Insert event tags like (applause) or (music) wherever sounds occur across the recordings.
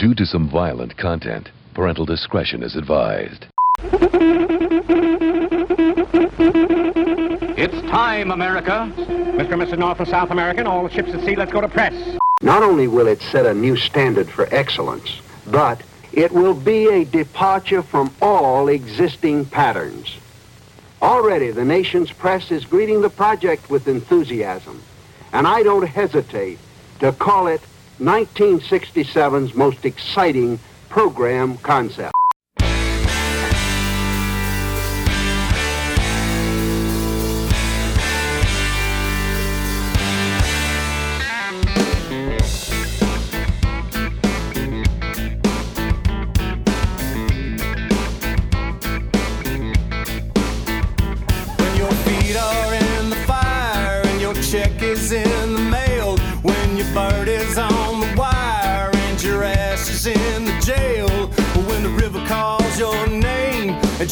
Due to some violent content, parental discretion is advised. It's time, America. Mr. and Mrs. North and South American, all the ships at sea, let's go to press. Not only will it set a new standard for excellence, but it will be a departure from all existing patterns. Already, the nation's press is greeting the project with enthusiasm, and I don't hesitate to call it 1967's most exciting program concept.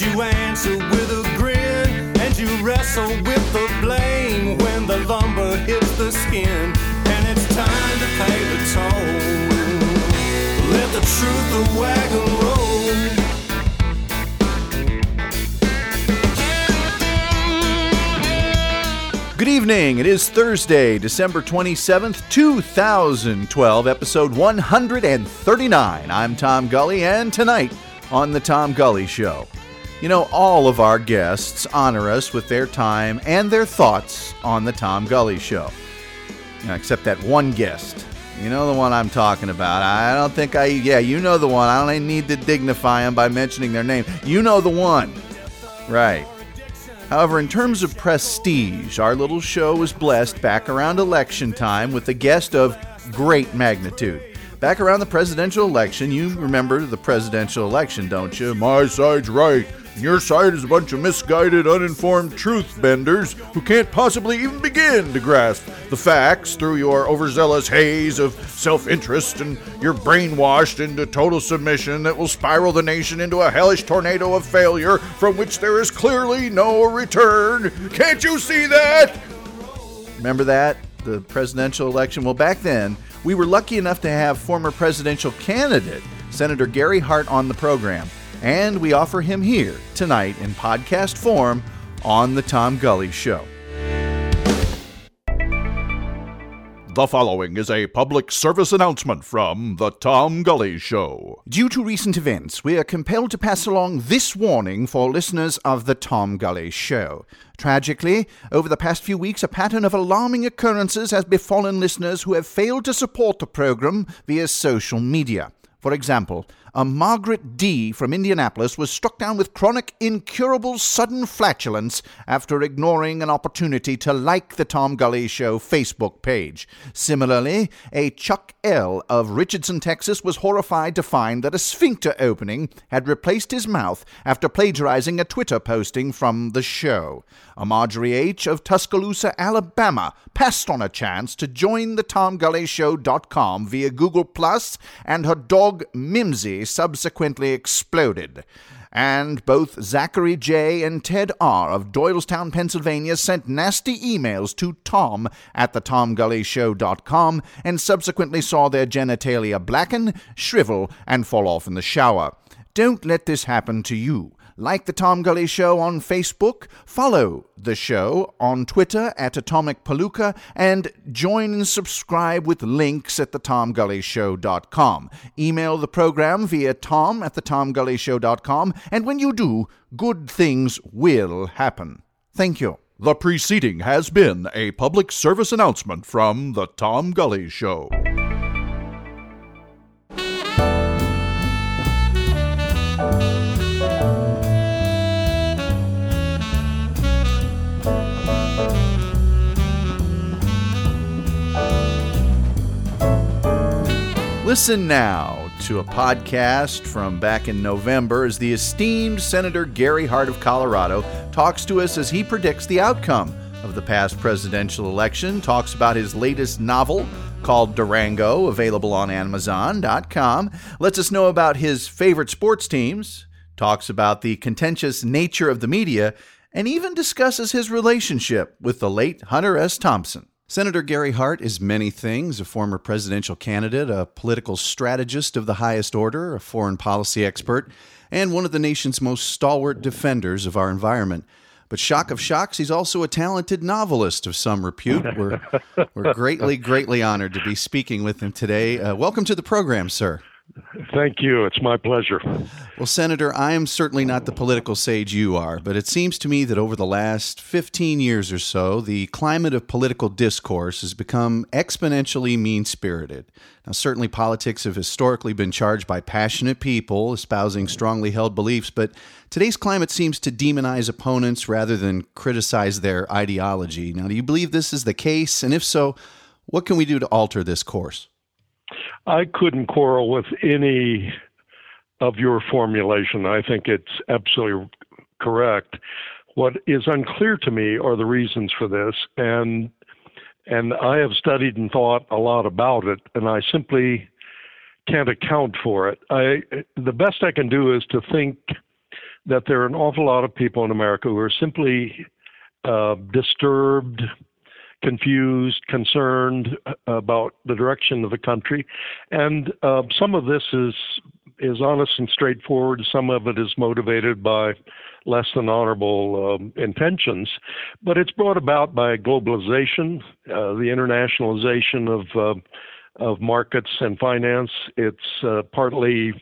And you answer with a grin. And you wrestle with the blame when the lumber hits the skin. And it's time to pay the toll. Let the truth of wagon roll. Good evening. It is Thursday, December 27th, 2012, episode 139. I'm Tom Gully, and tonight on The Tom Gully Show. You know, all of our guests honor us with their time and their thoughts on The Tom Gully Show. You know, except that one guest. You know the one I'm talking about. I don't think I, yeah, you know the one. I don't need to dignify them by mentioning their name. You know the one. Right. However, in terms of prestige, our little show was blessed back around election time with a guest of great magnitude. Back around the presidential election, you remember the presidential election, don't you? My side's right, and your side is a bunch of misguided, uninformed truth benders who can't possibly even begin to grasp the facts through your overzealous haze of self interest, and you're brainwashed into total submission that will spiral the nation into a hellish tornado of failure from which there is clearly no return. Can't you see that? Remember that? The presidential election? Well, back then, we were lucky enough to have former presidential candidate Senator Gary Hart on the program, and we offer him here tonight in podcast form on The Tom Gully Show. The following is a public service announcement from The Tom Gully Show. Due to recent events, we are compelled to pass along this warning for listeners of The Tom Gully Show. Tragically, over the past few weeks, a pattern of alarming occurrences has befallen listeners who have failed to support the program via social media. For example, a Margaret D. from Indianapolis was struck down with chronic, incurable, sudden flatulence after ignoring an opportunity to like the Tom Gully Show Facebook page. Similarly, a Chuck L. of Richardson, Texas was horrified to find that a sphincter opening had replaced his mouth after plagiarizing a Twitter posting from the show. A Marjorie H. of Tuscaloosa, Alabama passed on a chance to join the TomGullyShow.com via Google Plus, and her dog Mimsy subsequently exploded. And both Zachary J. and Ted R. of Doylestown, Pennsylvania sent nasty emails to Tom at the TomGullyShow.com and subsequently saw their genitalia blacken, shrivel, and fall off in the shower. Don't let this happen to you. Like the Tom Gully Show on Facebook, follow the show on Twitter at Atomic Palooka, and join and subscribe with links at thetomgullyshow.com. Email the program via tom at thetomgullyshow.com, and when you do, good things will happen. Thank you. The preceding has been a public service announcement from The Tom Gully Show. Listen now to a podcast from back in November as the esteemed Senator Gary Hart of Colorado talks to us as he predicts the outcome of the past presidential election, talks about his latest novel called Durango, available on Amazon.com, lets us know about his favorite sports teams, talks about the contentious nature of the media, and even discusses his relationship with the late Hunter S. Thompson. Senator Gary Hart is many things a former presidential candidate, a political strategist of the highest order, a foreign policy expert, and one of the nation's most stalwart defenders of our environment. But shock of shocks, he's also a talented novelist of some repute. We're, we're greatly, greatly honored to be speaking with him today. Uh, welcome to the program, sir. Thank you. It's my pleasure. Well, Senator, I am certainly not the political sage you are, but it seems to me that over the last 15 years or so, the climate of political discourse has become exponentially mean spirited. Now, certainly politics have historically been charged by passionate people espousing strongly held beliefs, but today's climate seems to demonize opponents rather than criticize their ideology. Now, do you believe this is the case? And if so, what can we do to alter this course? I couldn't quarrel with any of your formulation. I think it's absolutely correct. What is unclear to me are the reasons for this, and and I have studied and thought a lot about it, and I simply can't account for it. I the best I can do is to think that there are an awful lot of people in America who are simply uh, disturbed, confused, concerned about the direction of the country, and uh, some of this is is honest and straightforward. Some of it is motivated by less than honorable um, intentions, but it's brought about by globalization, uh, the internationalization of uh, of markets and finance. It's uh, partly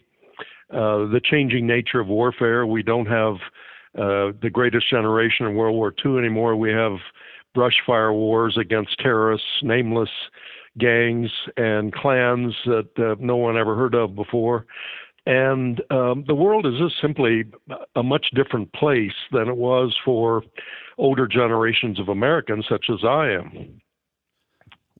uh, the changing nature of warfare. We don't have uh, the greatest generation in World War II anymore. We have brush fire wars against terrorists, nameless gangs and clans that uh, no one ever heard of before. And um, the world is just simply a much different place than it was for older generations of Americans, such as I am.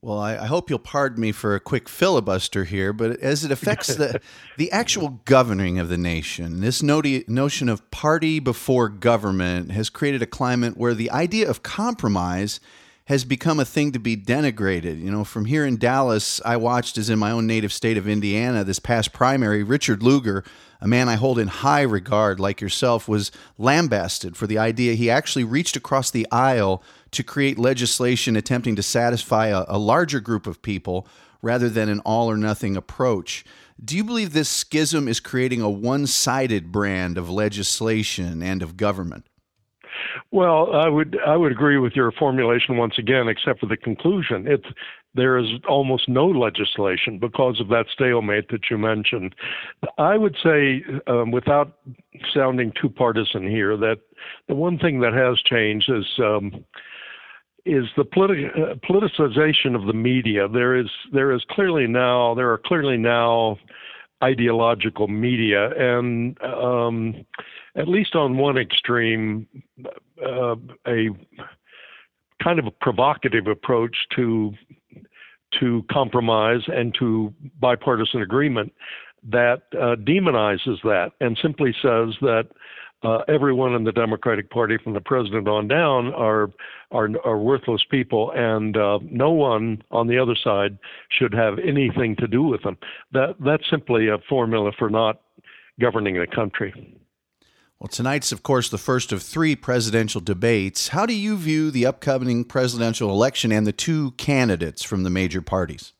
Well, I, I, hope you'll pardon me for a quick filibuster here, but as it affects the (laughs) the actual governing of the nation, this notion of party before government has created a climate where the idea of compromise has become a thing to be denigrated. You know, from here in Dallas, I watched as in my own native state of Indiana this past primary, Richard Lugar, a man I hold in high regard like yourself, was lambasted for the idea he actually reached across the aisle to create legislation attempting to satisfy a, a larger group of people rather than an all or nothing approach. Do you believe this schism is creating a one sided brand of legislation and of government? Well, I would I would agree with your formulation once again, except for the conclusion. It's there is almost no legislation because of that stalemate that you mentioned. I would say, um, without sounding too partisan here, that the one thing that has changed is um, is the politi- uh, politicization of the media. There is there is clearly now there are clearly now ideological media, and um, at least on one extreme, uh, a kind of a provocative approach to to compromise and to bipartisan agreement that uh, demonizes that and simply says that uh, everyone in the Democratic Party, from the president on down, are are, are worthless people, and uh, no one on the other side should have anything to do with them. That that's simply a formula for not governing the country. Well, tonight's, of course, the first of three presidential debates. How do you view the upcoming presidential election and the two candidates from the major parties?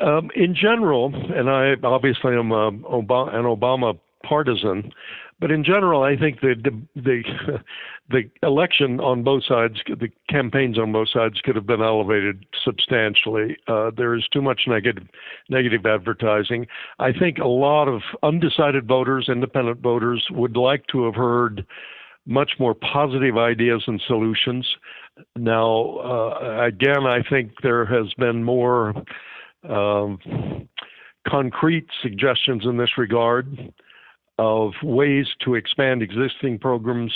Um, in general, and I obviously am a, an Obama partisan, but in general, I think the the (laughs) the election on both sides, the campaigns on both sides, could have been elevated substantially. Uh, there is too much negative negative advertising. I think a lot of undecided voters, independent voters, would like to have heard much more positive ideas and solutions. Now, uh, again, I think there has been more um, concrete suggestions in this regard of ways to expand existing programs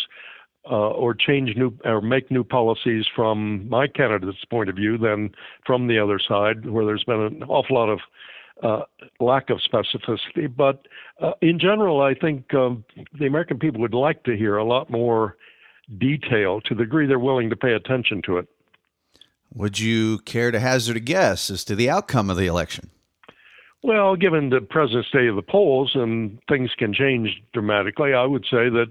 uh, or change new or make new policies from my candidate's point of view than from the other side, where there's been an awful lot of uh, lack of specificity. But uh, in general, I think um, the American people would like to hear a lot more detail to the degree they're willing to pay attention to it. Would you care to hazard a guess as to the outcome of the election? Well, given the present state of the polls and things can change dramatically, I would say that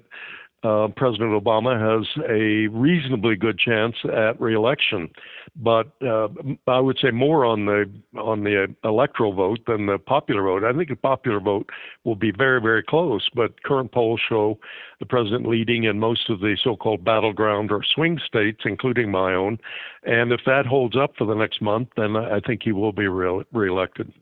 uh, President Obama has a reasonably good chance at reelection. But uh, I would say more on the on the electoral vote than the popular vote. I think the popular vote will be very very close. But current polls show the president leading in most of the so-called battleground or swing states, including my own. And if that holds up for the next month, then I think he will be re- reelected.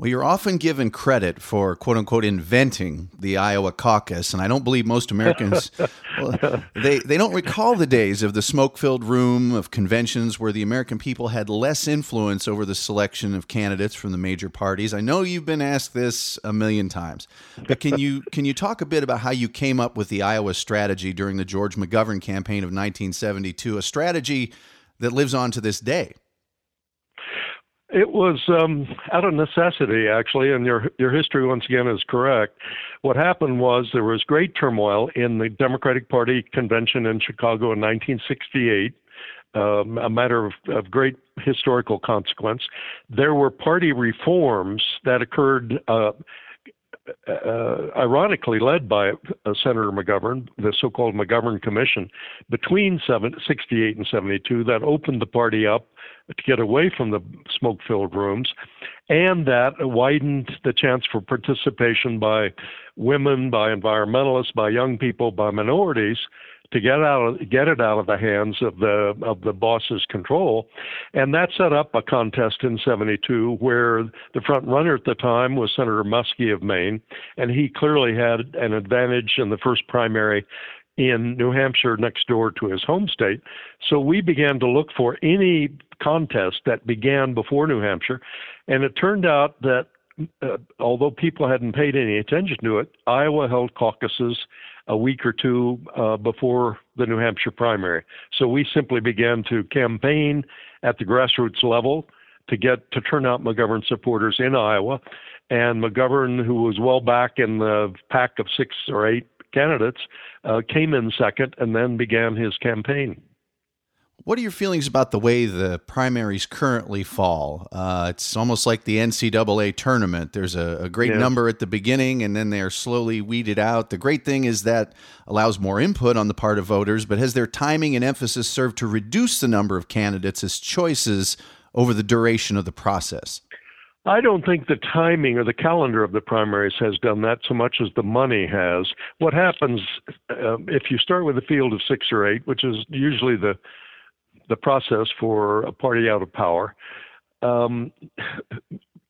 Well, you're often given credit for quote unquote inventing the Iowa caucus, and I don't believe most Americans (laughs) well, they they don't recall the days of the smoke-filled room of conventions where the American people had less influence over the selection of candidates from the major parties. I know you've been asked this a million times, but can you can you talk a bit about how you came up with the Iowa strategy during the George McGovern campaign of 1972, a strategy that lives on to this day? It was um, out of necessity, actually, and your your history once again is correct. What happened was there was great turmoil in the Democratic Party convention in Chicago in 1968. Um, a matter of, of, great historical consequence. There were party reforms that occurred uh, uh, ironically led by uh, Senator McGovern, the so-called McGovern Commission, between 68 and 72 that opened the party up to get away from the smoke-filled rooms, and that widened the chance for participation by women, by environmentalists, by young people, by minorities to get out get it out of the hands of the of the boss's control. And that set up a contest in 72 where the front runner at the time was Senator Muskie of Maine and he clearly had an advantage in the first primary in New Hampshire next door to his home state. So we began to look for any contest that began before New Hampshire and it turned out that uh, although people hadn't paid any attention to it, Iowa held caucuses a week or two uh, before the New Hampshire primary. So we simply began to campaign at the grassroots level to get to turn out McGovern supporters in Iowa. And McGovern, who was well back in the pack of six or eight candidates, uh, came in second and then began his campaign. What are your feelings about the way the primaries currently fall? Uh, it's almost like the NCAA tournament. There's a, a great yeah. number at the beginning, and then they are slowly weeded out. The great thing is that allows more input on the part of voters, but has their timing and emphasis served to reduce the number of candidates as choices over the duration of the process? I don't think the timing or the calendar of the primaries has done that so much as the money has. What happens uh, if you start with a field of six or eight, which is usually the the process for a party out of power. Um,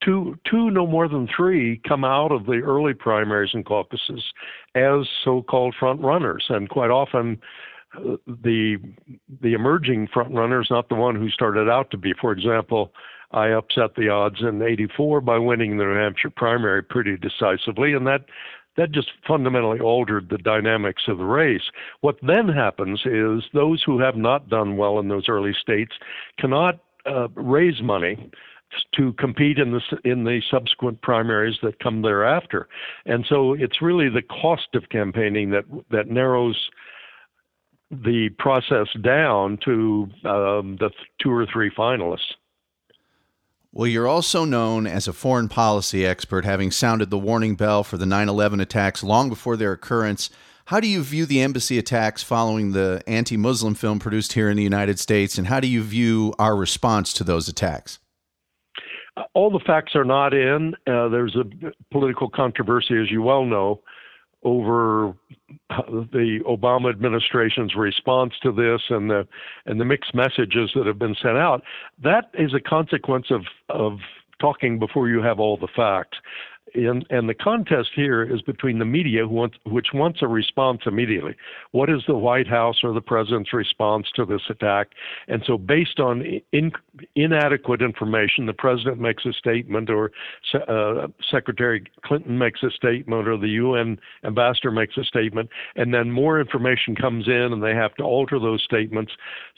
two, two, no more than three, come out of the early primaries and caucuses as so-called front runners, and quite often. Uh, the the emerging front runner is not the one who started out to be. For example, I upset the odds in '84 by winning the New Hampshire primary pretty decisively, and that that just fundamentally altered the dynamics of the race. What then happens is those who have not done well in those early states cannot uh, raise money to compete in the in the subsequent primaries that come thereafter, and so it's really the cost of campaigning that that narrows the process down to um, the two or three finalists. Well, you're also known as a foreign policy expert, having sounded the warning bell for the 9 11 attacks long before their occurrence. How do you view the embassy attacks following the anti Muslim film produced here in the United States, and how do you view our response to those attacks? All the facts are not in. Uh, there's a political controversy, as you well know, over the Obama administration's response to this and the and the mixed messages that have been sent out. That is a consequence of of talking before you have all the facts and, and the contest here is between the media, wants, which wants a response immediately. What is the White House or the president's response to this attack? And so, based on in, inadequate information, the president makes a statement, or uh, Secretary Clinton makes a statement, or the UN ambassador makes a statement, and then more information comes in, and they have to alter those statements.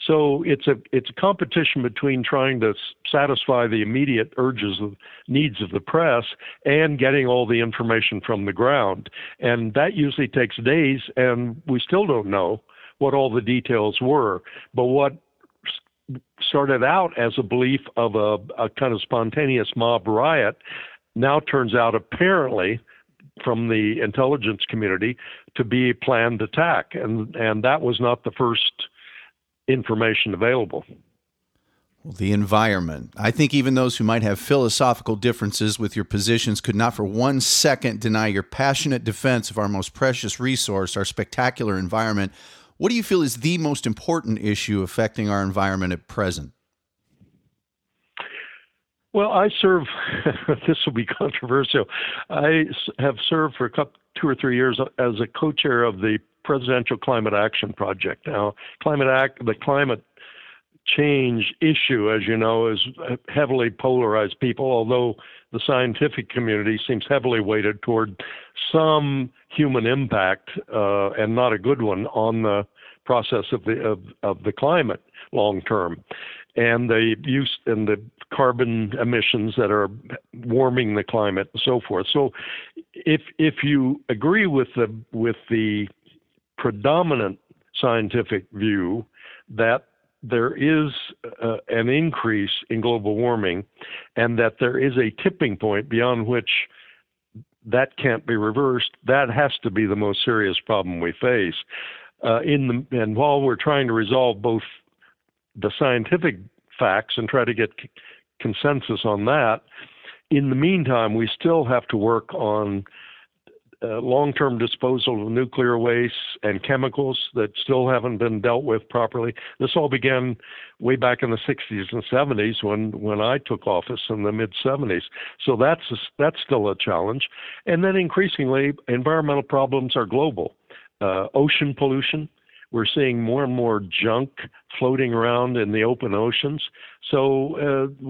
So it's a it's a competition between trying to satisfy the immediate urges of needs of the press and getting all the information from the ground. And that usually takes days, and we still don't know what all the details were. But what started out as a belief of a, a kind of spontaneous mob riot now turns out apparently from the intelligence community to be a planned attack, and and that was not the first information available. The environment. I think even those who might have philosophical differences with your positions could not for one second deny your passionate defense of our most precious resource, our spectacular environment. What do you feel is the most important issue affecting our environment at present? Well, I serve. (laughs) this will be controversial. I have served for a couple, two or three years as a co-chair of the Presidential Climate Action Project. Now, climate act, the climate change issue, as you know, is heavily polarized people, although the scientific community seems heavily weighted toward some human impact uh, and not a good one on the process of the of, of the climate long term. And the use and the carbon emissions that are warming the climate and so forth. So if if you agree with the with the predominant scientific view that there is uh, an increase in global warming and that there is a tipping point beyond which that can't be reversed, that has to be the most serious problem we face. Uh, in the, and while we're trying to resolve both the scientific facts and try to get c- consensus on that, in the meantime, we still have to work on uh, long-term disposal of nuclear waste and chemicals that still haven't been dealt with properly. This all began way back in the 60s and 70s when when I took office in the mid 70s. So that's a, that's still a challenge. And then increasingly, environmental problems are global. Uh, ocean pollution. We're seeing more and more junk floating around in the open oceans. So uh,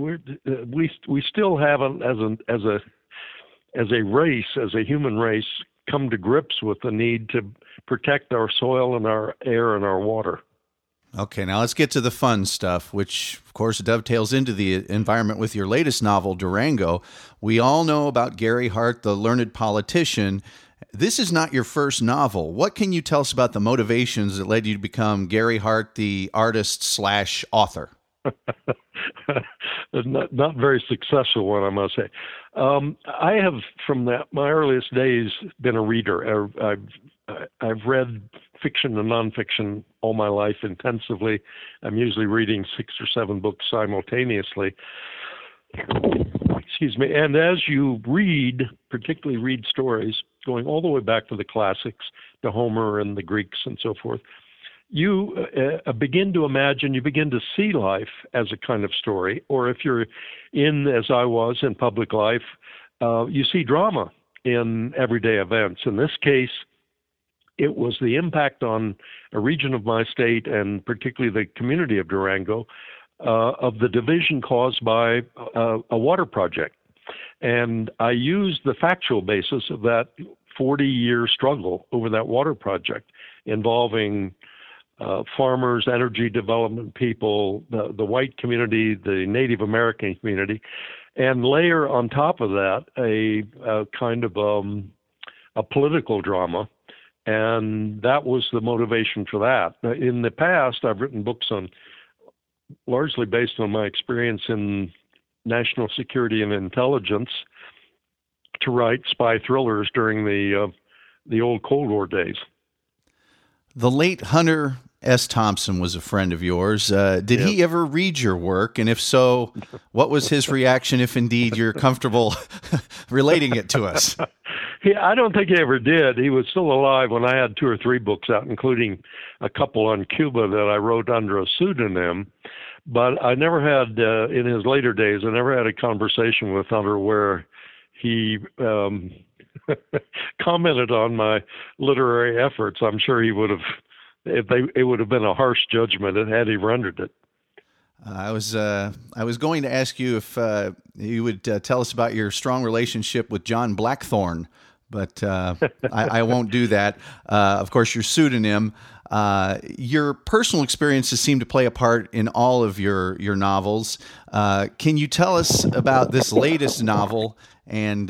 uh, we we still haven't, as a as a as a race, as a human race, come to grips with the need to protect our soil and our air and our water. Okay, now let's get to the fun stuff, which of course dovetails into the environment with your latest novel, Durango. We all know about Gary Hart, the learned politician. This is not your first novel. What can you tell us about the motivations that led you to become Gary Hart, the artist slash author? (laughs) not, not very successful one, I must say. Um, I have, from that, my earliest days, been a reader. I've, I've read fiction and nonfiction all my life intensively. I'm usually reading six or seven books simultaneously. Excuse me. And as you read, particularly read stories, going all the way back to the classics, to Homer and the Greeks and so forth, you uh, uh, begin to imagine, you begin to see life as a kind of story, or if you're in, as I was, in public life, uh, you see drama in everyday events. In this case, it was the impact on a region of my state and particularly the community of Durango uh, of the division caused by uh, a water project. And I used the factual basis of that 40 year struggle over that water project involving uh, farmers, energy development people, the, the white community, the Native American community, and layer on top of that a, a kind of um, a political drama. And that was the motivation for that. In the past, I've written books on largely based on my experience in national security and intelligence to write spy thrillers during the uh, the old Cold War days. The late Hunter S. Thompson was a friend of yours. Uh, did yep. he ever read your work? And if so, what was his reaction, if indeed you're comfortable (laughs) relating it to us? (laughs) He, I don't think he ever did. He was still alive when I had two or three books out, including a couple on Cuba that I wrote under a pseudonym. But I never had, uh, in his later days, I never had a conversation with Hunter where he um, (laughs) commented on my literary efforts. I'm sure he would have if they it would have been a harsh judgment had he rendered it. Uh, I was uh, I was going to ask you if uh, you would uh, tell us about your strong relationship with John Blackthorn, but uh, (laughs) I, I, won't do that. Uh, of course, your pseudonym. your personal experiences seem to play a part in all of your your novels. can you tell us about this latest novel and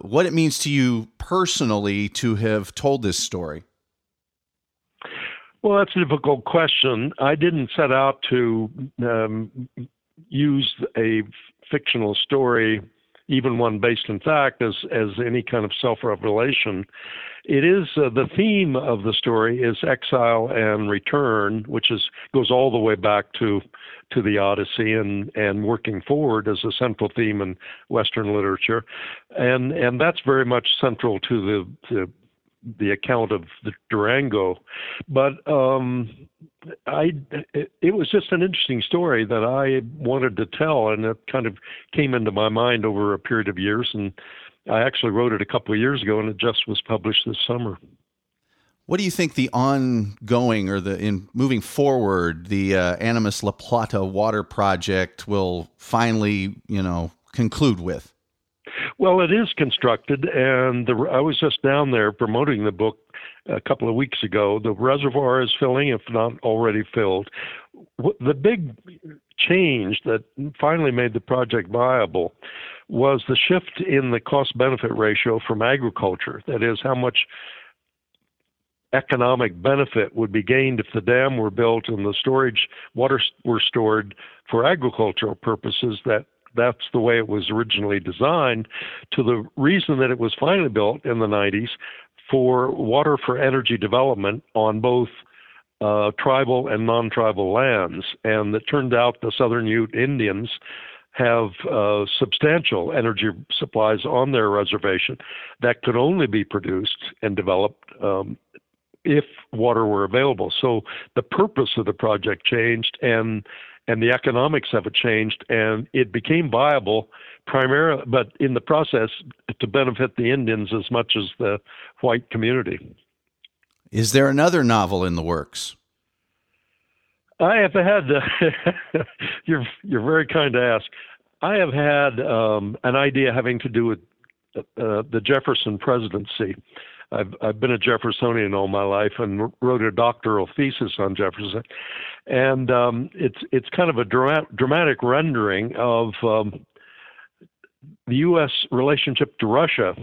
what it means to you personally to have told this story? Well, that's a difficult question. I didn't set out to um, use a fictional story even one based in fact, as as any kind of self-revelation. It is uh, the theme of the story is exile and return, which is goes all the way back to to the Odyssey and and working forward as a central theme in Western literature, and and that's very much central to the the the account of the Durango, but um, I it, was just an interesting story that I wanted to tell, and it kind of came into my mind over a period of years, and I actually wrote it a couple of years ago, and it just was published this summer. What do you think the ongoing or the in moving forward, the uh, Animas La Plata water project will finally, you know, conclude with? Well, it is constructed, and the, I was just down there promoting the book a couple of weeks ago. The reservoir is filling, if not already filled. The big change that finally made the project viable was the shift in the cost benefit ratio from agriculture. That is, how much economic benefit would be gained if the dam were built and the storage water were stored for agricultural purposes that that's the way it was originally designed to the reason that it was finally built in the 90s for water for energy development on both uh, tribal and non tribal lands. And it turned out the Southern Ute Indians have uh, substantial energy supplies on their reservation that could only be produced and developed um, if water were available. So the purpose of the project changed, and and the economics of it changed, and it became viable primarily, but in the process, to benefit the Indians as much as the white community. Is there another novel in the works? I have had. Uh, (laughs) you're you're very kind to ask. I have had um, an idea having to do with uh, the Jefferson presidency. I've I've been a Jeffersonian all my life and wrote a doctoral thesis on Jefferson, and um, it's it's kind of a dra- dramatic rendering of um, the U.S. relationship to Russia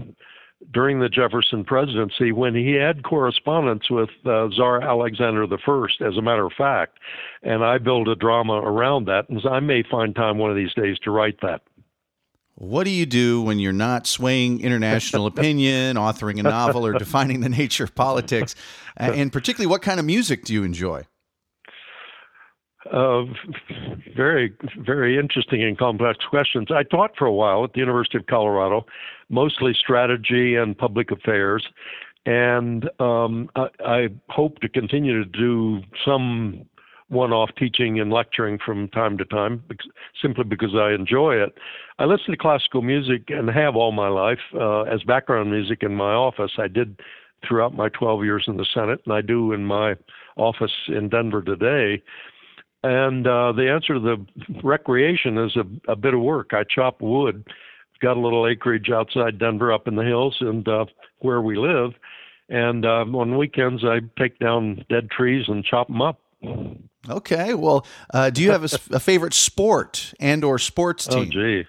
during the Jefferson presidency when he had correspondence with uh, Tsar Alexander I, as a matter of fact. And I build a drama around that, and I may find time one of these days to write that. What do you do when you're not swaying international (laughs) opinion, authoring a novel, or defining the nature of politics? And particularly, what kind of music do you enjoy? Uh, very, very interesting and complex questions. I taught for a while at the University of Colorado, mostly strategy and public affairs, and um, I, I, hope to continue to do some one-off teaching and lecturing from time to time, simply because I enjoy it. I listen to classical music and have all my life uh, as background music in my office. I did throughout my 12 years in the Senate, and I do in my office in Denver today. And uh, the answer to the recreation is a, a bit of work. I chop wood. Got a little acreage outside Denver, up in the hills, and uh, where we live. And uh, on weekends, I take down dead trees and chop them up. Okay. Well, uh, do you have a, a, favorite sport and/or sports oh, team? Oh, gee.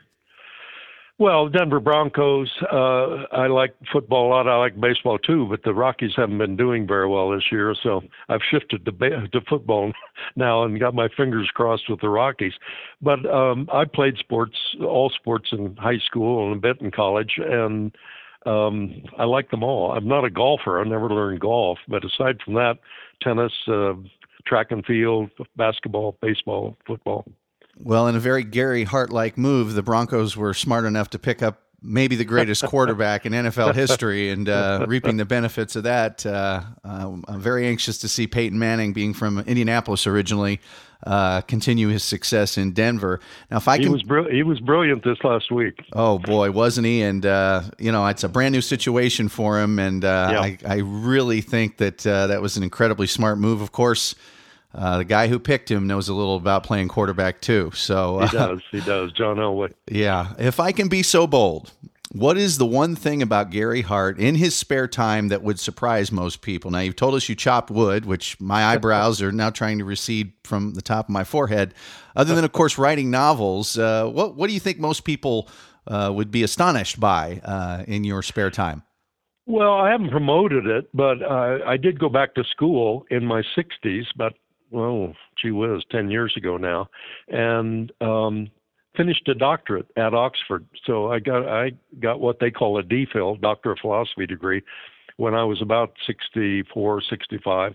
Well, Denver Broncos. Uh, I like football a lot. I like baseball too, but the Rockies haven't been doing very well this year, so I've shifted to ba- to football (laughs) now and got my fingers crossed with the Rockies. But um, I played sports, all sports in high school and a bit in college, and um, I like them all. I'm not a golfer. I never learned golf, but aside from that, tennis, uh, track and field, basketball, baseball, football. Well, in a very Gary Hart like move, the Broncos were smart enough to pick up maybe the greatest quarterback in NFL (laughs) history and uh, reaping the benefits of that. Uh, uh, I'm very anxious to see Peyton Manning, being from Indianapolis originally, uh, continue his success in Denver. Now, if I can, he was br- he was brilliant this last week. Oh boy, wasn't he? And uh, you know, it's a brand new situation for him, and uh, yeah. I, I really think that that was an incredibly smart move. Of course. Uh, the guy who picked him knows a little about playing quarterback too. So uh, he does. He does. John Elway. (laughs) Yeah. If I can be so bold, what is the one thing about Gary Hart in his spare time that would surprise most people? Now you've told us you chop wood, which my eyebrows are now trying to recede from the top of my forehead. Other than, of course, writing novels, uh, what what do you think most people uh, would be astonished by uh, in your spare time? Well, I haven't promoted it, but uh, I did go back to school in my 60s, about well, gee whiz, 10 years ago now. And um, finished a doctorate at Oxford. So I got I got what they call a DPhil, Doctor of Philosophy degree, when I was about 64, 65.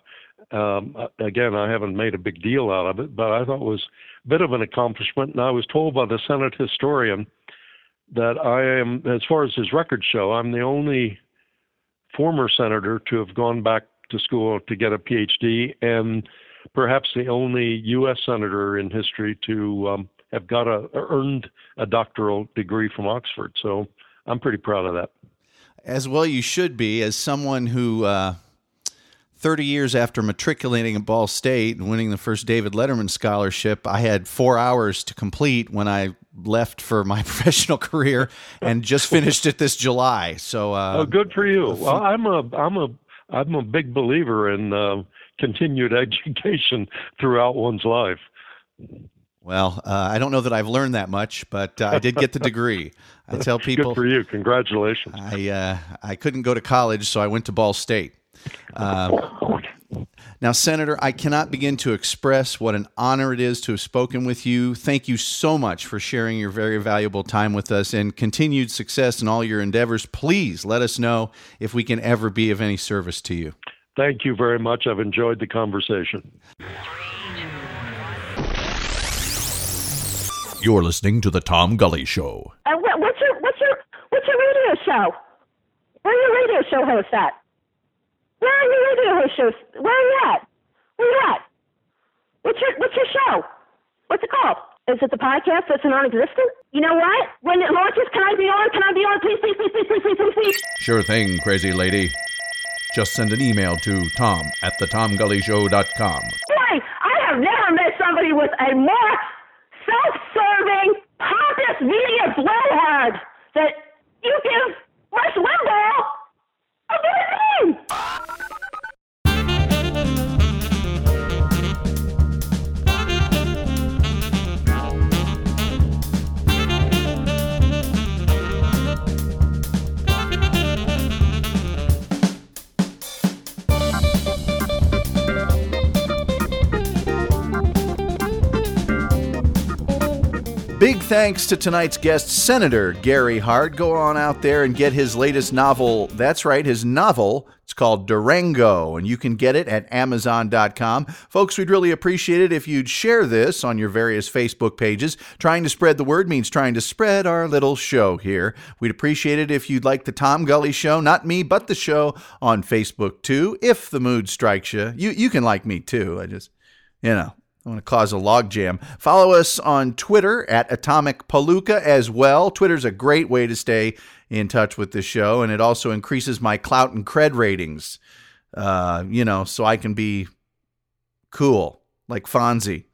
Um, again, I haven't made a big deal out of it, but I thought it was a bit of an accomplishment. And I was told by the Senate historian that I am, as far as his records show, I'm the only former senator to have gone back to school to get a PhD, and perhaps the only U.S. senator in history to um, have got a earned a doctoral degree from Oxford. So I'm pretty proud of that. As well, you should be, as someone who. Uh 30 years after matriculating at Ball State and winning the first David Letterman scholarship, I had four hours to complete when I left for my (laughs) professional career and just finished it this July. So, uh, oh, good for you. Well, I'm a, I'm a, I'm a big believer in uh, continued education throughout one's life. Well, uh, I don't know that I've learned that much, but uh, I did get the degree. I (laughs) tell people, good for you. Congratulations. I uh, I couldn't go to college, so I went to Ball State. Uh, now, Senator, I cannot begin to express what an honor it is to have spoken with you. Thank you so much for sharing your very valuable time with us and continued success in all your endeavors. Please let us know if we can ever be of any service to you. Thank you very much. I've enjoyed the conversation. You're listening to the Tom Gully Show. Uh, what's your what's your what's your radio show? Where are your radio show hosts at? Where are your radio host shows? Where are you at? Where are you at? What's your What's your show? What's it called? Is it the podcast that's non-existent? You know what? When it launches, can I be on? Can I be on? Please, please, please, please, please, please, please, please. Sure thing, crazy lady. Just send an email to tom at thetomgullyshow.com. Boy, I have never met somebody with a more self-serving, pompous media blowhard that you give Rush Limbaugh a good name. Thanks to tonight's guest, Senator Gary Hart. Go on out there and get his latest novel. That's right, his novel. It's called Durango, and you can get it at Amazon.com. Folks, we'd really appreciate it if you'd share this on your various Facebook pages. Trying to spread the word means trying to spread our little show here. We'd appreciate it if you'd like the Tom Gully Show, not me, but the show on Facebook too. If the mood strikes you, you, you can like me too. I just, you know, I want to cause a logjam. Follow us on Twitter at Atomic Palooka as well. Twitter's a great way to stay in touch with the show, and it also increases my clout and cred ratings. Uh, you know, so I can be cool like Fonzie.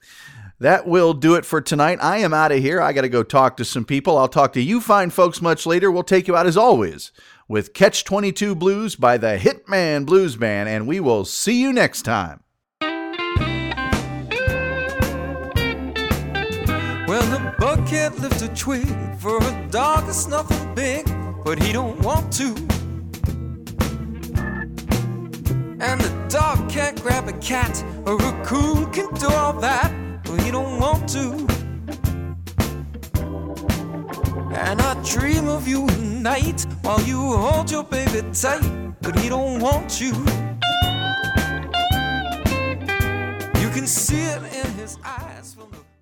That will do it for tonight. I am out of here. I got to go talk to some people. I'll talk to you fine folks much later. We'll take you out as always with Catch 22 Blues by the Hitman Blues Band, and we will see you next time. Can't lift a twig for a dog that's nothing big, but he don't want to. And the dog can't grab a cat, a raccoon can do all that, but he don't want to. And I dream of you at night while you hold your baby tight, but he don't want you. You can see it in his eyes from the